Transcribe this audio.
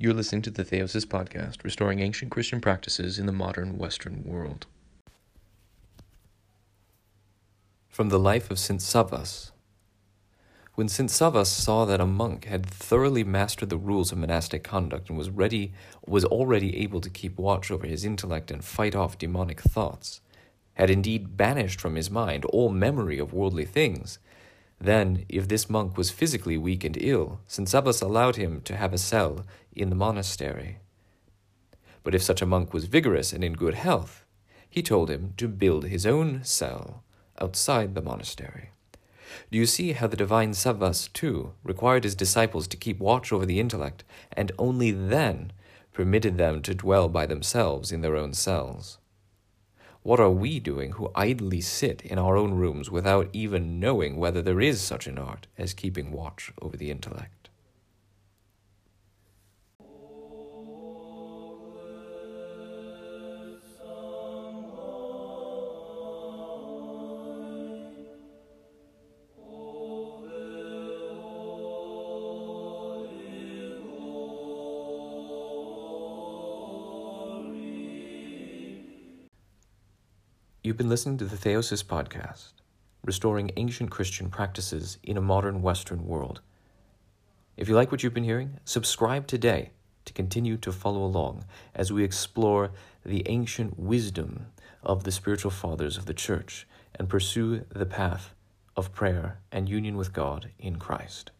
You're listening to the Theosis Podcast, restoring ancient Christian practices in the modern Western world. From the life of St. Savas. When St. Savas saw that a monk had thoroughly mastered the rules of monastic conduct and was ready was already able to keep watch over his intellect and fight off demonic thoughts, had indeed banished from his mind all memory of worldly things, then, if this monk was physically weak and ill, St. Savas allowed him to have a cell in the monastery. But if such a monk was vigorous and in good health, he told him to build his own cell outside the monastery. Do you see how the divine Savas, too, required his disciples to keep watch over the intellect, and only then permitted them to dwell by themselves in their own cells? What are we doing who idly sit in our own rooms without even knowing whether there is such an art as keeping watch over the intellect? You've been listening to the Theosis Podcast, restoring ancient Christian practices in a modern Western world. If you like what you've been hearing, subscribe today to continue to follow along as we explore the ancient wisdom of the spiritual fathers of the Church and pursue the path of prayer and union with God in Christ.